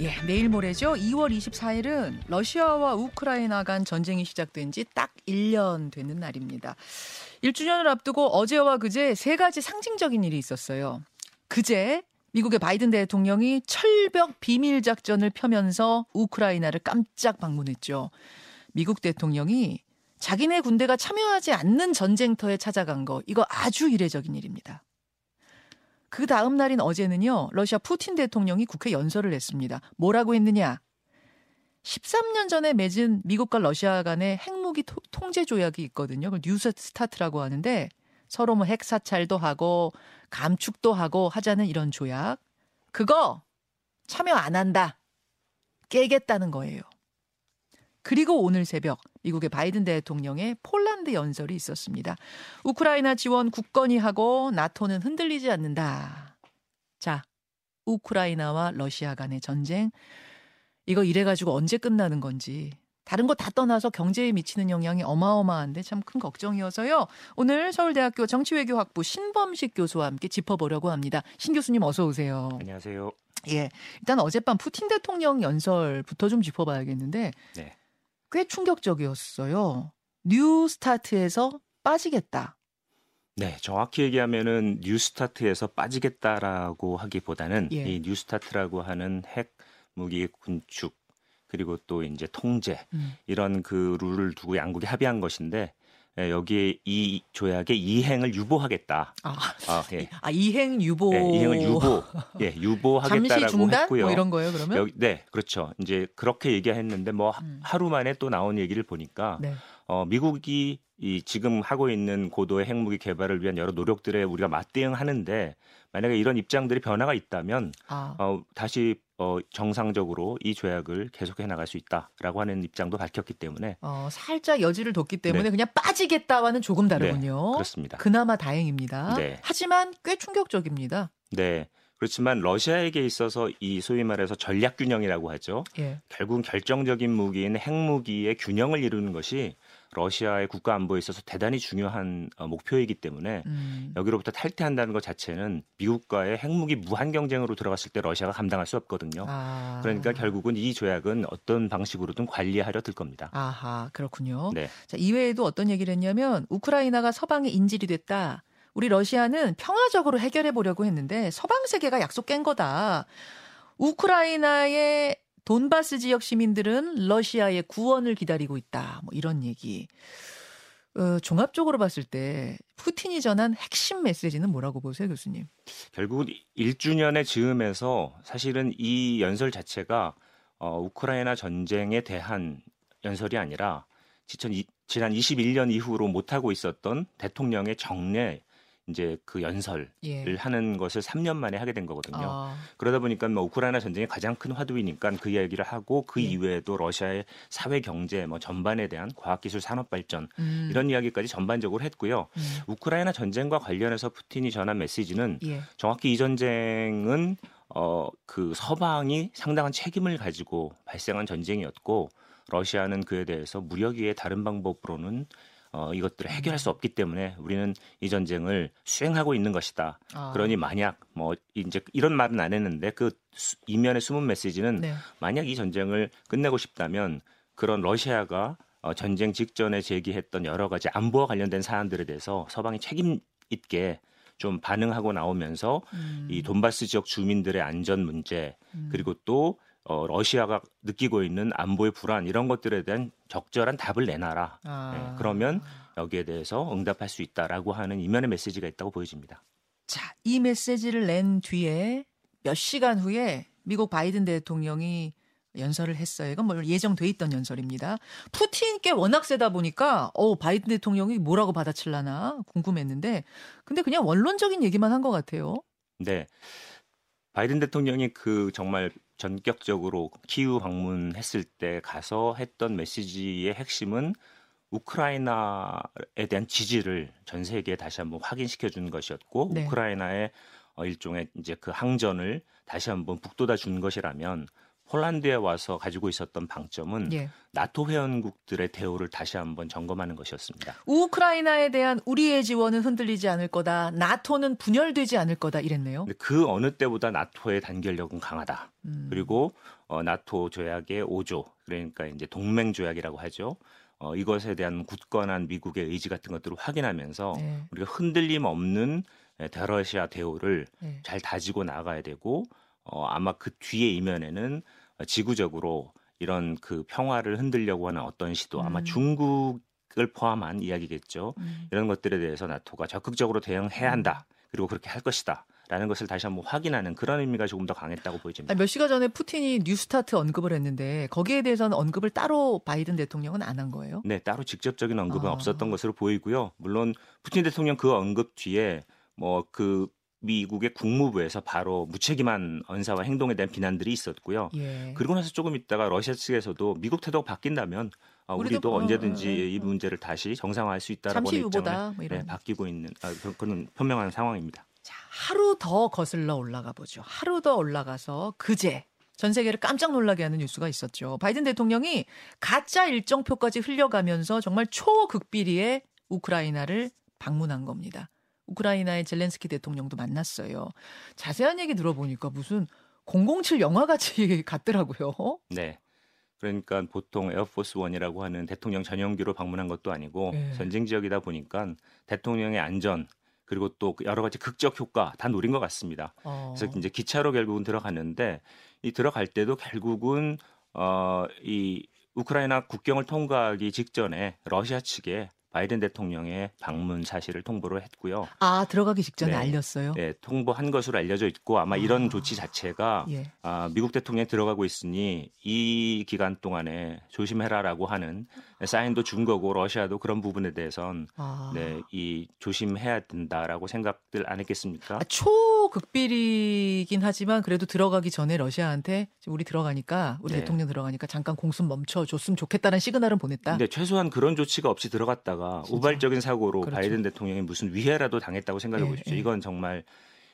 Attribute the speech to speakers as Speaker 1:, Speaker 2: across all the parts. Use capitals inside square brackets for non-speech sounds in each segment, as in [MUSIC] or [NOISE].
Speaker 1: 예, 내일 모레죠. 2월 24일은 러시아와 우크라이나 간 전쟁이 시작된 지 딱 1년 되는 날입니다. 1주년을 앞두고 어제와 그제 세 가지 상징적인 일이 있었어요. 그제 미국의 바이든 대통령이 철벽 비밀 작전을 펴면서 우크라이나를 깜짝 방문했죠. 미국 대통령이 자기네 군대가 참여하지 않는 전쟁터에 찾아간 거 이거 아주 이례적인 일입니다. 그 다음 날인 어제는요, 러시아 푸틴 대통령이 국회 연설을 했습니다. 뭐라고 했느냐? 13년 전에 맺은 미국과 러시아 간의 핵무기 토, 통제 조약이 있거든요. New START라고 하는데 서로 뭐 핵 사찰도 하고 감축도 하고 하자는 이런 조약. 그거 참여 안 한다. 깨겠다는 거예요. 그리고 오늘 새벽 미국의 바이든 대통령의 폴란드 연설이 있었습니다. 우크라이나 지원 굳건히 하고 나토는 흔들리지 않는다. 자, 우크라이나와 러시아 간의 전쟁 이거 이래 가지고 언제 끝나는 건지 다른 거 다 떠나서 경제에 미치는 영향이 어마어마한데 참 큰 걱정이어서요. 오늘 서울대학교 정치외교학부 신범식 교수와 함께 짚어보려고 합니다. 신 교수님 어서 오세요.
Speaker 2: 안녕하세요.
Speaker 1: 예. 일단 어젯밤 푸틴 대통령 연설부터 좀 짚어봐야겠는데
Speaker 2: 네.
Speaker 1: 꽤 충격적이었어요. New START에서 빠지겠다.
Speaker 2: 네, 정확히 얘기하면은 New START에서 빠지겠다라고 하기보다는
Speaker 1: 예.
Speaker 2: 이 New START라고 하는 핵 무기 군축 그리고 또 이제 통제
Speaker 1: 음.
Speaker 2: 이런 그 룰을 두고 양국이 합의한 것인데 예, 여기에 이 조약의 이행을 유보하겠다.
Speaker 1: 아,
Speaker 2: 아, [LAUGHS] 예.
Speaker 1: 아 이행 유보.
Speaker 2: 예, 이행을 유보, 예, [LAUGHS]
Speaker 1: 잠시
Speaker 2: 유보하겠다라고
Speaker 1: 중단
Speaker 2: 했고요.
Speaker 1: 뭐 이런 거예요, 그러면?
Speaker 2: 여기, 네, 그렇죠. 이제 그렇게 얘기했는데 뭐 하-
Speaker 1: 음.
Speaker 2: 하루 만에 또 나온 얘기를 보니까
Speaker 1: 네.
Speaker 2: 어, 미국이 이 지금 하고 있는 고도의 핵무기 개발을 위한 여러 노력들에 우리가 맞대응하는데 만약에 이런 입장들이 변화가 있다면
Speaker 1: 아,
Speaker 2: 어, 다시 어, 정상적으로 이 조약을 계속해 나갈 수 있다라고 하는 입장도 밝혔기 때문에
Speaker 1: 어, 살짝 여지를 뒀기 때문에
Speaker 2: 네.
Speaker 1: 그냥 빠지겠다와는 조금 다르군요.
Speaker 2: 그렇습니다.
Speaker 1: 그나마 다행입니다.
Speaker 2: 네.
Speaker 1: 하지만 꽤 충격적입니다.
Speaker 2: 네. 그렇지만 러시아에게 있어서 이 소위 말해서 전략 균형이라고 하죠.
Speaker 1: 예.
Speaker 2: 결국 결정적인 무기인 핵무기의 균형을 이루는 것이 러시아의 국가 안보에 있어서 대단히 중요한 어, 목표이기 때문에
Speaker 1: 음.
Speaker 2: 여기로부터 탈퇴한다는 것 자체는 미국과의 핵무기 무한 경쟁으로 들어갔을 때 러시아가 감당할 수 없거든요.
Speaker 1: 아.
Speaker 2: 그러니까 결국은 이 조약은 어떤 방식으로든 관리하려 들 겁니다.
Speaker 1: 아하, 그렇군요.
Speaker 2: 네.
Speaker 1: 자, 이외에도 어떤 얘기를 했냐면 우크라이나가 서방에 인질이 됐다. 우리 러시아는 평화적으로 해결해 보려고 했는데 서방 세계가 약속 깬 거다. 우크라이나의 돈바스 지역 시민들은 러시아의 구원을 기다리고 있다. 뭐 이런 얘기. 어, 종합적으로 봤을 때 푸틴이 전한 핵심 메시지는 뭐라고 보세요, 교수님?
Speaker 2: 결국은 1주년의 즈음에서 사실은 이 연설 자체가 어, 우크라이나 전쟁에 대한 연설이 아니라 지난 21년 이후로 못하고 있었던 대통령의 정례 이제 그 연설을
Speaker 1: 예.
Speaker 2: 하는 것을 3년 만에 하게 된 거거든요.
Speaker 1: 아,
Speaker 2: 그러다 보니까 뭐 우크라이나 전쟁이 가장 큰 화두이니까 그 이야기를 하고 그
Speaker 1: 예.
Speaker 2: 이외에도 러시아의 사회 경제 뭐 전반에 대한 과학기술 산업 발전
Speaker 1: 음,
Speaker 2: 이런 이야기까지 전반적으로 했고요.
Speaker 1: 음,
Speaker 2: 우크라이나 전쟁과 관련해서 푸틴이 전한 메시지는
Speaker 1: 예.
Speaker 2: 정확히 이 전쟁은 어 그 서방이 상당한 책임을 가지고 발생한 전쟁이었고 러시아는 그에 대해서 무력 위의 다른 방법으로는 어 이것들을 해결할 수 없기 때문에 우리는 이 전쟁을 수행하고 있는 것이다.
Speaker 1: 아,
Speaker 2: 그러니 만약 뭐 이제 이런 말은 안 했는데 그 수- 이면에 숨은 메시지는
Speaker 1: 네.
Speaker 2: 만약 이 전쟁을 끝내고 싶다면 그런 러시아가 어, 전쟁 직전에 제기했던 여러 가지 안보와 관련된 사안들에 대해서 서방이 책임 있게 좀 반응하고 나오면서
Speaker 1: 음,
Speaker 2: 이 돈바스 지역 주민들의 안전 문제
Speaker 1: 음,
Speaker 2: 그리고 또 어, 러시아가 느끼고 있는 안보의 불안 이런 것들에 대한 적절한 답을 내놔라.
Speaker 1: 아,
Speaker 2: 네, 그러면 여기에 대해서 응답할 수 있다라고 하는 이면의 메시지가 있다고 보여집니다.
Speaker 1: 자, 이 메시지를 낸 뒤에 몇 시간 후에 미국 바이든 대통령이 연설을 했어요. 이건 뭐 예정돼 있던 연설입니다. 푸틴께 워낙 세다 보니까 어 바이든 대통령이 뭐라고 받아칠라나 궁금했는데 근데 그냥 원론적인 얘기만 한 것 같아요.
Speaker 2: 네. 바이든 대통령이 그 정말 전격적으로 키우 방문했을 때 가서 했던 메시지의 핵심은 우크라이나에 대한 지지를 전 세계에 다시 한번 확인시켜 주는 것이었고
Speaker 1: 네.
Speaker 2: 우크라이나의 어, 일종의 이제 그 항전을 다시 한번 북돋아 준 것이라면 폴란드에 와서 가지고 있었던 방점은
Speaker 1: 예.
Speaker 2: 나토 회원국들의 대우를 다시 한번 점검하는 것이었습니다.
Speaker 1: 우크라이나에 대한 우리의 지원은 흔들리지 않을 거다. 나토는 분열되지 않을 거다. 이랬네요.
Speaker 2: 그 어느 때보다 나토의 단결력은 강하다.
Speaker 1: 음.
Speaker 2: 그리고 어, 나토 조약의 5조 그러니까 이제 동맹 조약이라고 하죠. 어, 이것에 대한 굳건한 미국의 의지 같은 것들을 확인하면서
Speaker 1: 네.
Speaker 2: 우리가 흔들림 없는 에, 대러시아 대우를
Speaker 1: 네.
Speaker 2: 잘 다지고 나가야 되고 어, 아마 그 뒤에 이면에는 어, 지구적으로 이런 그 평화를 흔들려고 하는 어떤 시도 아마
Speaker 1: 음.
Speaker 2: 중국을 포함한 이야기겠죠.
Speaker 1: 음.
Speaker 2: 이런 것들에 대해서 나토가 적극적으로 대응해야 한다. 그리고 그렇게 할 것이다. 라는 것을 다시 한번 확인하는 그런 의미가 조금 더 강했다고 보여집니다.
Speaker 1: 몇 시간 전에 푸틴이 뉴스타트 언급을 했는데 거기에 대해서는 언급을 따로 바이든 대통령은 안 한 거예요?
Speaker 2: 네, 따로 직접적인 언급은
Speaker 1: 아.
Speaker 2: 없었던 것으로 보이고요. 물론 푸틴 대통령 그 언급 뒤에 뭐그 미국의 국무부에서 바로 무책임한 언사와 행동에 대한 비난들이 있었고요.
Speaker 1: 예.
Speaker 2: 그리고 나서 조금 있다가 러시아 측에서도 미국 태도가 바뀐다면 아,
Speaker 1: 우리도
Speaker 2: 우리도
Speaker 1: 어,
Speaker 2: 언제든지
Speaker 1: 어, 어,
Speaker 2: 이 문제를 다시 정상화할 수 있다라고 하는 입장을
Speaker 1: 뭐.
Speaker 2: 네, 바뀌고 있는 아, 그- 그런 현명한 상황입니다.
Speaker 1: 자, 하루 더 거슬러 올라가 보죠. 하루 더 올라가서 그제 전 세계를 깜짝 놀라게 하는 뉴스가 있었죠. 바이든 대통령이 가짜 일정표까지 흘려가면서 정말 초극비리에 우크라이나를 방문한 겁니다. 우크라이나의 젤렌스키 대통령도 만났어요. 자세한 얘기 들어보니까 무슨 007 영화 같이 [LAUGHS] 같더라고요.
Speaker 2: 네. 그러니까 보통 에어포스 원이라고 하는 대통령 전용기로 방문한 것도 아니고
Speaker 1: 예.
Speaker 2: 전쟁 지역이다 보니까 대통령의 안전 그리고 또 여러 가지 극적 효과 다 노린 것 같습니다.
Speaker 1: 어.
Speaker 2: 그래서 이제 기차로 결국은 들어갔는데 이 들어갈 때도 결국은 어이 우크라이나 국경을 통과하기 직전에 러시아 측에 바이든 대통령의 방문 사실을 통보를 했고요.
Speaker 1: 아, 들어가기 직전에
Speaker 2: 네.
Speaker 1: 알렸어요?
Speaker 2: 네, 통보한 것으로 알려져 있고 아마 이런
Speaker 1: 아.
Speaker 2: 조치 자체가
Speaker 1: 예.
Speaker 2: 아, 미국 대통령이 들어가고 있으니 이 기간 동안에 조심해라라고 하는 사인도 준 거고 러시아도 그런 부분에 대해선
Speaker 1: 아.
Speaker 2: 네, 이 조심해야 된다라고 생각들 안 했겠습니까?
Speaker 1: 아, 초극비리긴 하지만 그래도 들어가기 전에 러시아한테 우리 들어가니까 우리
Speaker 2: 네.
Speaker 1: 대통령 들어가니까 잠깐 공습 멈춰 줬으면 좋겠다는 시그널은 보냈다.
Speaker 2: 근데 최소한 그런 조치가 없이 들어갔다가
Speaker 1: 진짜.
Speaker 2: 우발적인 사고로
Speaker 1: 그렇죠.
Speaker 2: 바이든 대통령이 무슨 위해라도 당했다고 생각해
Speaker 1: 예,
Speaker 2: 보십시오.
Speaker 1: 예.
Speaker 2: 이건 정말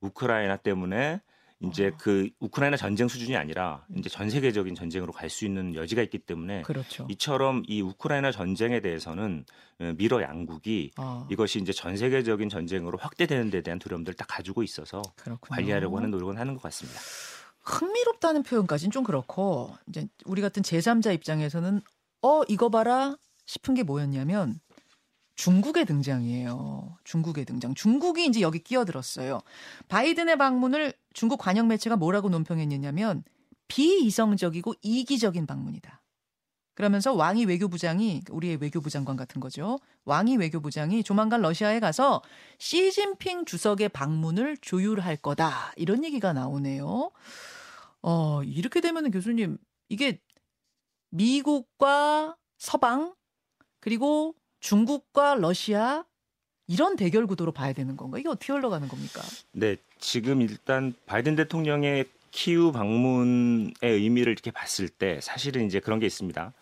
Speaker 2: 우크라이나 때문에 이제
Speaker 1: 어.
Speaker 2: 그 우크라이나 전쟁 수준이 아니라 이제 전 세계적인 전쟁으로 갈 수 있는 여지가 있기 때문에
Speaker 1: 그렇죠.
Speaker 2: 이처럼 이 우크라이나 전쟁에 대해서는 어, 미러 양국이
Speaker 1: 어,
Speaker 2: 이것이 이제 전 세계적인 전쟁으로 확대되는 데 대한 두려움들을 딱 가지고 있어서
Speaker 1: 그렇군요.
Speaker 2: 관리하려고 하는 노력은 하는 것 같습니다.
Speaker 1: 흥미롭다는 표현까지는 좀 그렇고 이제 우리 같은 제3자 입장에서는 어 이거 봐라 싶은 게 뭐였냐면 중국의 등장이에요. 중국의 등장. 중국이 이제 여기 끼어들었어요. 바이든의 방문을 중국 관영 매체가 뭐라고 논평했느냐면 비이성적이고 이기적인 방문이다. 그러면서 왕이 외교부장이 우리의 외교부 장관 같은 거죠. 왕이 외교부장이 조만간 러시아에 가서 시진핑 주석의 방문을 조율할 거다. 이런 얘기가 나오네요. 어, 이렇게 되면은 교수님 이게 미국과 서방 그리고 중국과 러시아 이런 대결 구도로 봐야 되는 건가? 이게 어떻게 흘러가는 겁니까?
Speaker 2: 네, 지금 일단 바이든 대통령의 키우 방문의 의미를 이렇게 봤을 때 사실은 이제 그런 게 있습니다.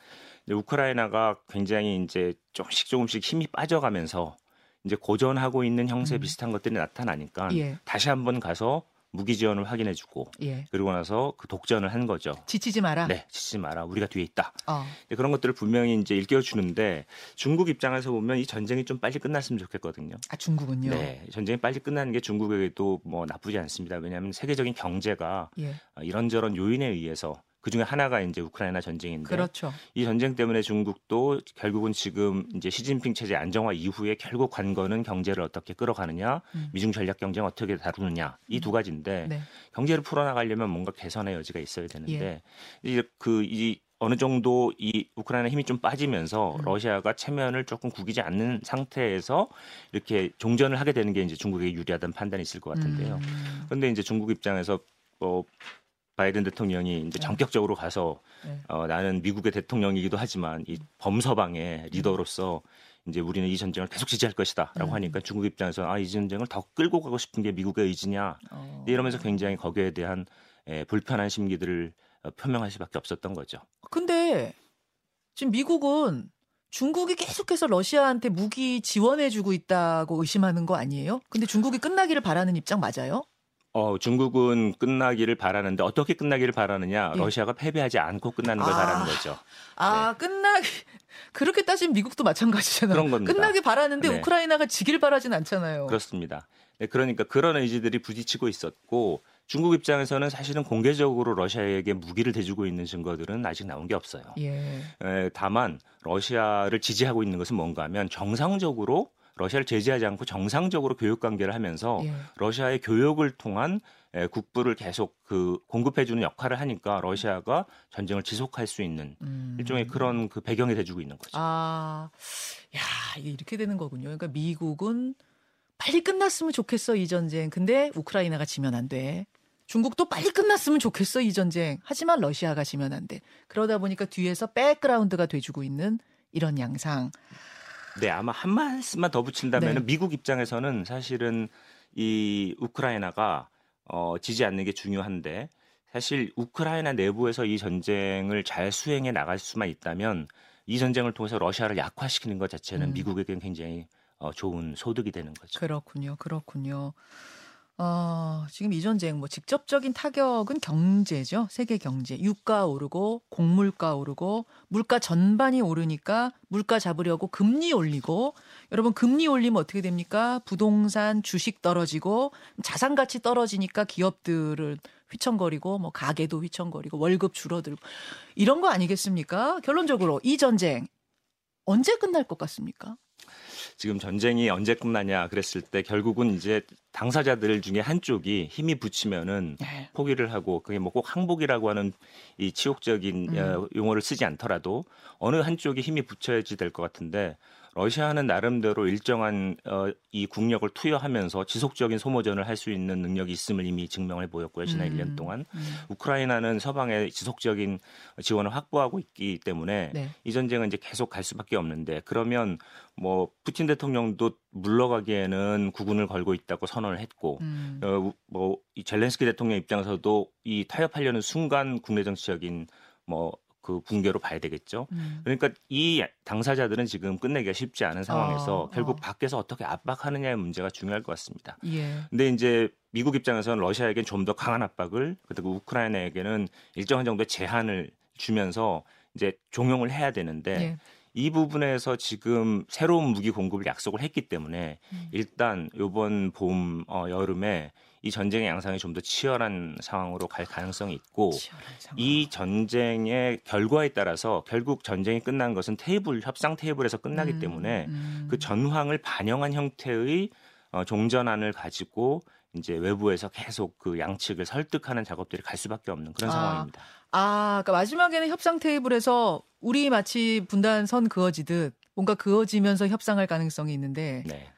Speaker 2: 우크라이나가 굉장히 이제 조금씩 조금씩 힘이 빠져가면서 이제 고전하고 있는 형태
Speaker 1: 음.
Speaker 2: 비슷한 것들이 나타나니까
Speaker 1: 예.
Speaker 2: 다시 한번 가서 무기 지원을 확인해 주고
Speaker 1: 예.
Speaker 2: 그리고 나서 그 독전을 한 거죠.
Speaker 1: 지치지 마라.
Speaker 2: 네, 지지 마라. 우리가 뒤에 있다.
Speaker 1: 어.
Speaker 2: 네, 그런 것들을 분명히 이제 일깨워 주는데 중국 입장에서 보면 이 전쟁이 좀 빨리 끝났으면 좋겠거든요.
Speaker 1: 아 중국은요.
Speaker 2: 네, 전쟁이 빨리 끝나는 게 중국에게도 뭐 나쁘지 않습니다. 왜냐하면 세계적인 경제가
Speaker 1: 예.
Speaker 2: 어, 이런저런 요인에 의해서 그 중에 하나가 이제 우크라이나 전쟁인데
Speaker 1: 그렇죠.
Speaker 2: 이 전쟁 때문에 중국도 결국은 지금 이제 시진핑 체제 안정화 이후에 결국 관건은 경제를 어떻게 끌어가느냐,
Speaker 1: 음.
Speaker 2: 미중 전략 경쟁 어떻게 다루느냐 이두 가지인데
Speaker 1: 네.
Speaker 2: 경제를 풀어나가려면 뭔가 개선의 여지가 있어야 되는데
Speaker 1: 예.
Speaker 2: 이제 그이 어느 정도 이 우크라이나 힘이 좀 빠지면서
Speaker 1: 음.
Speaker 2: 러시아가 체면을 조금 구기지 않는 상태에서 이렇게 종전을 하게 되는 게 이제 중국에게 유리하다는 판단이 있을 것 같은데요.
Speaker 1: 음.
Speaker 2: 그런데 이제 중국 입장에서 어 바이든 대통령이 이제
Speaker 1: 네.
Speaker 2: 전격적으로 가서
Speaker 1: 네.
Speaker 2: 어 나는 미국의 대통령이기도 하지만 이 범서방의 리더로서 이제 우리는 이 전쟁을 계속 지지할 것이다라고
Speaker 1: 음.
Speaker 2: 하니까 중국 입장에서 아 이 전쟁을 더 끌고 가고 싶은 게 미국의 의지냐
Speaker 1: 어.
Speaker 2: 이러면서 굉장히 거기에 대한 에, 불편한 심기들을 어, 표명할 수밖에 없었던 거죠.
Speaker 1: 근데 지금 미국은 중국이 계속해서 러시아한테 무기 지원해주고 있다고 의심하는 거 아니에요? 근데 중국이 끝나기를 바라는 입장 맞아요?
Speaker 2: 어, 중국은 끝나기를 바라는데 어떻게 끝나기를 바라느냐?
Speaker 1: 예.
Speaker 2: 러시아가 패배하지 않고 끝나는 걸
Speaker 1: 아.
Speaker 2: 바라는 거죠.
Speaker 1: 아 끝나기 [LAUGHS] 그렇게 따지면 미국도 마찬가지잖아요.
Speaker 2: 그런 겁니다.
Speaker 1: 끝나기 바라는데
Speaker 2: 네.
Speaker 1: 우크라이나가 지길 바라진 않잖아요.
Speaker 2: 그렇습니다. 네, 그러니까 그런 의지들이 부딪히고 있었고 중국 입장에서는 사실은 공개적으로 러시아에게 무기를 대주고 있는 증거들은 아직 나온 게 없어요.
Speaker 1: 예.
Speaker 2: 에, 다만 러시아를 지지하고 있는 것은 뭔가 하면 정상적으로 러시아를 제재하지 않고 정상적으로 교육 관계를 하면서
Speaker 1: 예.
Speaker 2: 러시아의 교육을 통한 에, 국부를 계속 그 공급해주는 역할을 하니까 러시아가 전쟁을 지속할 수 있는
Speaker 1: 음.
Speaker 2: 일종의 그런 그 배경이 돼주고 있는 거죠.
Speaker 1: 아, 야, 이게 이렇게 되는 거군요. 그러니까 미국은 빨리 끝났으면 좋겠어, 이 전쟁. 근데 우크라이나가 지면 안 돼. 중국도 빨리 끝났으면 좋겠어, 이 전쟁. 하지만 러시아가 지면 안 돼. 그러다 보니까 뒤에서 백그라운드가 돼주고 있는 이런 양상.
Speaker 2: 네, 아마 한 말씀만 더 붙인다면
Speaker 1: 네.
Speaker 2: 미국 입장에서는 사실은 이 우크라이나가 어, 지지 않는 게 중요한데 사실 우크라이나 내부에서 이 전쟁을 잘 수행해 나갈 수만 있다면 이 전쟁을 통해서 러시아를 약화시키는 것 자체는
Speaker 1: 음.
Speaker 2: 미국에게는 굉장히 어, 좋은 소득이 되는 거죠.
Speaker 1: 그렇군요. 그렇군요. 어, 지금 이 전쟁 뭐 직접적인 타격은 경제죠. 세계 경제. 유가 오르고 곡물가 오르고 물가 전반이 오르니까 물가 잡으려고 금리 올리고 여러분 금리 올리면 어떻게 됩니까? 부동산 주식 떨어지고 자산 가치 떨어지니까 기업들을 휘청거리고 뭐 가게도 휘청거리고 월급 줄어들고 이런 거 아니겠습니까? 결론적으로 이 전쟁 언제 끝날 것 같습니까?
Speaker 2: 지금 전쟁이 언제 끝나냐 그랬을 때 결국은 이제 당사자들 중에 한쪽이 힘이 붙이면은
Speaker 1: 네.
Speaker 2: 포기를 하고 그게 뭐 꼭 항복이라고 하는 이 치욕적인
Speaker 1: 음.
Speaker 2: 어, 용어를 쓰지 않더라도 어느 한쪽이 힘이 붙여야지 될 것 같은데 러시아는 나름대로 일정한 어, 이 국력을 투여하면서 지속적인 소모전을 할 수 있는 능력이 있음을 이미 증명해 보였고요 지난
Speaker 1: 음.
Speaker 2: 1년 동안
Speaker 1: 음.
Speaker 2: 우크라이나는 서방의 지속적인 지원을 확보하고 있기 때문에
Speaker 1: 네.
Speaker 2: 이 전쟁은 이제 계속 갈 수밖에 없는데 그러면 뭐 푸틴 대통령도 물러가기에는 국군을 걸고 있다고 선언을 했고
Speaker 1: 음.
Speaker 2: 어, 뭐이 젤렌스키 대통령 입장에서도 이 타협하려는 순간 국내 정치적인 뭐 그 붕괴로 봐야 되겠죠.
Speaker 1: 음.
Speaker 2: 그러니까 이 당사자들은 지금 끝내기가 쉽지 않은 상황에서
Speaker 1: 어,
Speaker 2: 결국
Speaker 1: 어.
Speaker 2: 밖에서 어떻게 압박하느냐의 문제가 중요할 것 같습니다.
Speaker 1: 예.
Speaker 2: 근데 이제 미국 입장에서는 러시아에겐 좀 더 강한 압박을 그리고 우크라이나에게는 일정한 정도의 제한을 주면서 이제 종용을 해야 되는데
Speaker 1: 예.
Speaker 2: 이 부분에서 지금 새로운 무기 공급을 약속을 했기 때문에
Speaker 1: 음.
Speaker 2: 일단 이번 봄 어, 여름에 이 전쟁의 양상이 좀 더 치열한 상황으로 갈 가능성이 있고
Speaker 1: 상황.
Speaker 2: 이 전쟁의 결과에 따라서 결국 전쟁이 끝난 것은 테이블 협상 테이블에서 끝나기
Speaker 1: 음,
Speaker 2: 때문에
Speaker 1: 음.
Speaker 2: 그 전황을 반영한 형태의 어, 종전안을 가지고 이제 외부에서 계속 그 양측을 설득하는 작업들이 갈 수밖에 없는 그런
Speaker 1: 아.
Speaker 2: 상황입니다.
Speaker 1: 아, 그러니까 마지막에는 협상 테이블에서 우리 마치 분단 선 그어지듯 뭔가 그어지면서 협상할 가능성이 있는데
Speaker 2: 네.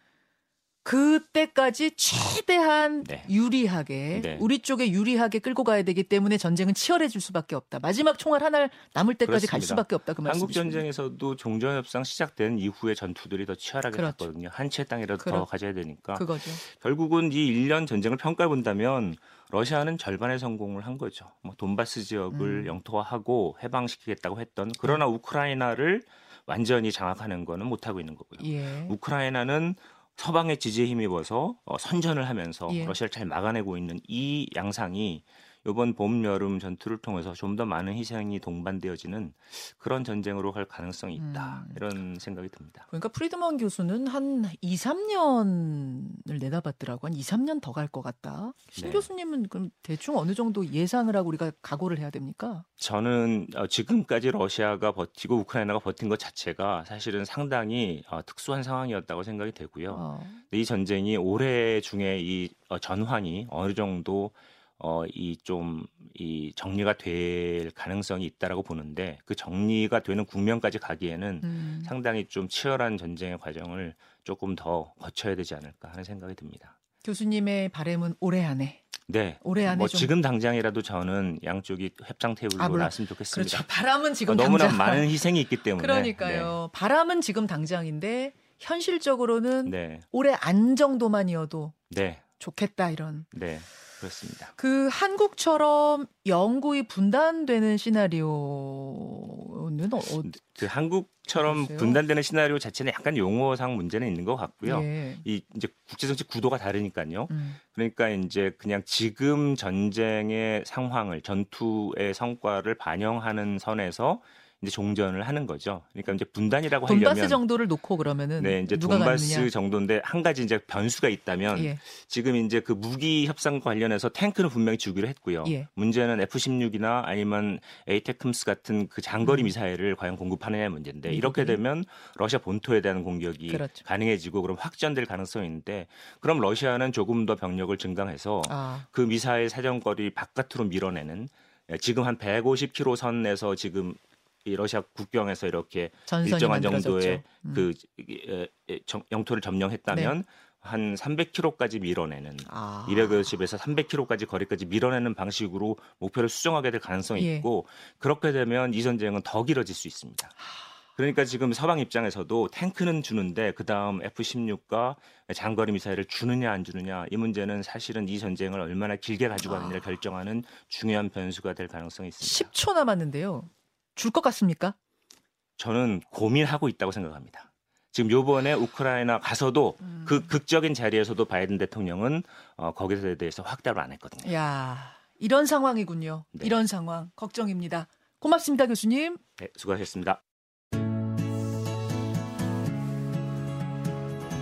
Speaker 1: 그때까지 최대한
Speaker 2: 네.
Speaker 1: 유리하게
Speaker 2: 네.
Speaker 1: 우리 쪽에 유리하게 끌고 가야 되기 때문에 전쟁은 치열해질 수밖에 없다. 마지막 총알 하나 남을 때까지 갈
Speaker 2: 그렇습니다.
Speaker 1: 수밖에 없다. 그
Speaker 2: 한국
Speaker 1: 말씀이시죠.
Speaker 2: 전쟁에서도 종전 협상 시작된 이후에 전투들이 더 치열하게
Speaker 1: 그렇죠.
Speaker 2: 갔거든요. 한 채 땅이라도
Speaker 1: 그렇-
Speaker 2: 더 가져야 되니까.
Speaker 1: 그거죠.
Speaker 2: 결국은 이 1년 전쟁을 평가해 본다면 러시아는 절반의 성공을 한 거죠. 뭐 돈바스 지역을
Speaker 1: 음.
Speaker 2: 영토화하고 해방시키겠다고 했던 그러나 우크라이나를 완전히 장악하는 거는 못 하고 있는 거고요.
Speaker 1: 예.
Speaker 2: 우크라이나는 서방의 지지에 힘입어서 어, 선전을 하면서
Speaker 1: 예.
Speaker 2: 러시아를 잘 막아내고 있는 이 양상이 이번 봄 여름 전투를 통해서 좀 더 많은 희생이 동반되어지는 그런 전쟁으로 갈 가능성이 있다
Speaker 1: 음.
Speaker 2: 이런 생각이 듭니다.
Speaker 1: 그러니까 프리드먼 교수는 한 2, 3년을 내다봤더라고. 한 2, 3년 더 갈 것 같다. 신
Speaker 2: 네.
Speaker 1: 교수님은 그럼 대충 어느 정도 예상을 하고 우리가 각오를 해야 됩니까?
Speaker 2: 저는 어, 지금까지 러시아가 버티고 우크라이나가 버틴 것 자체가 사실은 상당히 어, 특수한 상황이었다고 생각이 되고요.
Speaker 1: 어.
Speaker 2: 이 전쟁이 올해 중에 이 어, 전황이 어느 정도 어, 이 좀 이 정리가 될 가능성이 있다라고 보는데 그 정리가 되는 국면까지 가기에는
Speaker 1: 음.
Speaker 2: 상당히 좀 치열한 전쟁의 과정을 조금 더 거쳐야 되지 않을까 하는 생각이 듭니다.
Speaker 1: 교수님의 바램은 올해 안에.
Speaker 2: 네.
Speaker 1: 올해 안에
Speaker 2: 뭐
Speaker 1: 좀
Speaker 2: 지금 당장이라도 저는 양쪽이 협상 테이블로
Speaker 1: 아.
Speaker 2: 나왔으면 좋겠습니다.
Speaker 1: 그렇죠. 바람은 지금
Speaker 2: 어, 너무나
Speaker 1: 당장.
Speaker 2: 많은 희생이 있기 [LAUGHS] 때문에.
Speaker 1: 그러니까요. 바람은 지금 당장인데 현실적으로는
Speaker 2: 네.
Speaker 1: 올해 안 정도만이어도
Speaker 2: 네.
Speaker 1: 좋겠다 이런.
Speaker 2: 네. 그렇습니다.
Speaker 1: 그 한국처럼 영구히 분단되는 시나리오는 어, 어,
Speaker 2: 그 한국처럼
Speaker 1: 글쎄요.
Speaker 2: 분단되는 시나리오 자체는 약간 용어상 문제는 있는 것 같고요.
Speaker 1: 예.
Speaker 2: 이 이제 국제 정치 구도가 다르니까요.
Speaker 1: 음.
Speaker 2: 그러니까 이제 그냥 지금 전쟁의 상황을 전투의 성과를 반영하는 선에서 이제 종전을 하는 거죠. 그러니까 이제 분단이라고
Speaker 1: 돈바스
Speaker 2: 하려면
Speaker 1: 정도를 놓고 그러면은
Speaker 2: 네, 이제 돈바스
Speaker 1: 가느냐?
Speaker 2: 정도인데 한 가지 이제 변수가 있다면
Speaker 1: 예.
Speaker 2: 지금 이제 그 무기 협상과 관련해서 탱크는 분명히 주기로 했고요.
Speaker 1: 예.
Speaker 2: 문제는 F-16이나 아니면 에이테크스 같은 그 장거리
Speaker 1: 음.
Speaker 2: 미사일을 과연 공급하느냐의 문제인데
Speaker 1: 미국이.
Speaker 2: 이렇게 되면 러시아 본토에 대한 공격이
Speaker 1: 그렇죠.
Speaker 2: 가능해지고 그럼 확전될 가능성이 있는데 그럼 러시아는 조금 더 병력을 증강해서
Speaker 1: 아,
Speaker 2: 그 미사일 사정거리 바깥으로 밀어내는 예, 지금 한 150km 선에서 지금 이 러시아 국경에서 이렇게 일정한. 정도의
Speaker 1: 음.
Speaker 2: 그 영토를 점령했다면 한 300km까지 밀어내는
Speaker 1: 아.
Speaker 2: 250에서 300km까지 거리까지 밀어내는 방식으로 목표를 수정하게 될 가능성이
Speaker 1: 예.
Speaker 2: 있고 그렇게 되면 이 전쟁은 더 길어질 수 있습니다. 그러니까 지금 서방 입장에서도 탱크는 주는데 그 다음 F-16과 장거리 미사일을 주느냐 안 주느냐 이 문제는 사실은 이 전쟁을 얼마나 길게 가지고 가느냐를
Speaker 1: 아.
Speaker 2: 결정하는 중요한 변수가 될 가능성이 있습니다.
Speaker 1: 10초 남았는데요. 줄 것 같습니까?
Speaker 2: 저는 고민하고 있다고 생각합니다. 지금 요번에 우크라이나 가서도
Speaker 1: 음.
Speaker 2: 그 극적인 자리에서도 바이든 대통령은 어, 거기에 대해서 확답을 안 했거든요.
Speaker 1: 야, 이런 상황이군요.
Speaker 2: 네.
Speaker 1: 이런 상황 걱정입니다. 고맙습니다, 교수님.
Speaker 2: 네, 수고하셨습니다.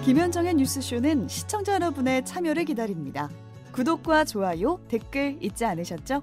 Speaker 3: 김현정의 뉴스쇼는 시청자 여러분의 참여를 기다립니다. 구독과 좋아요, 댓글 잊지 않으셨죠?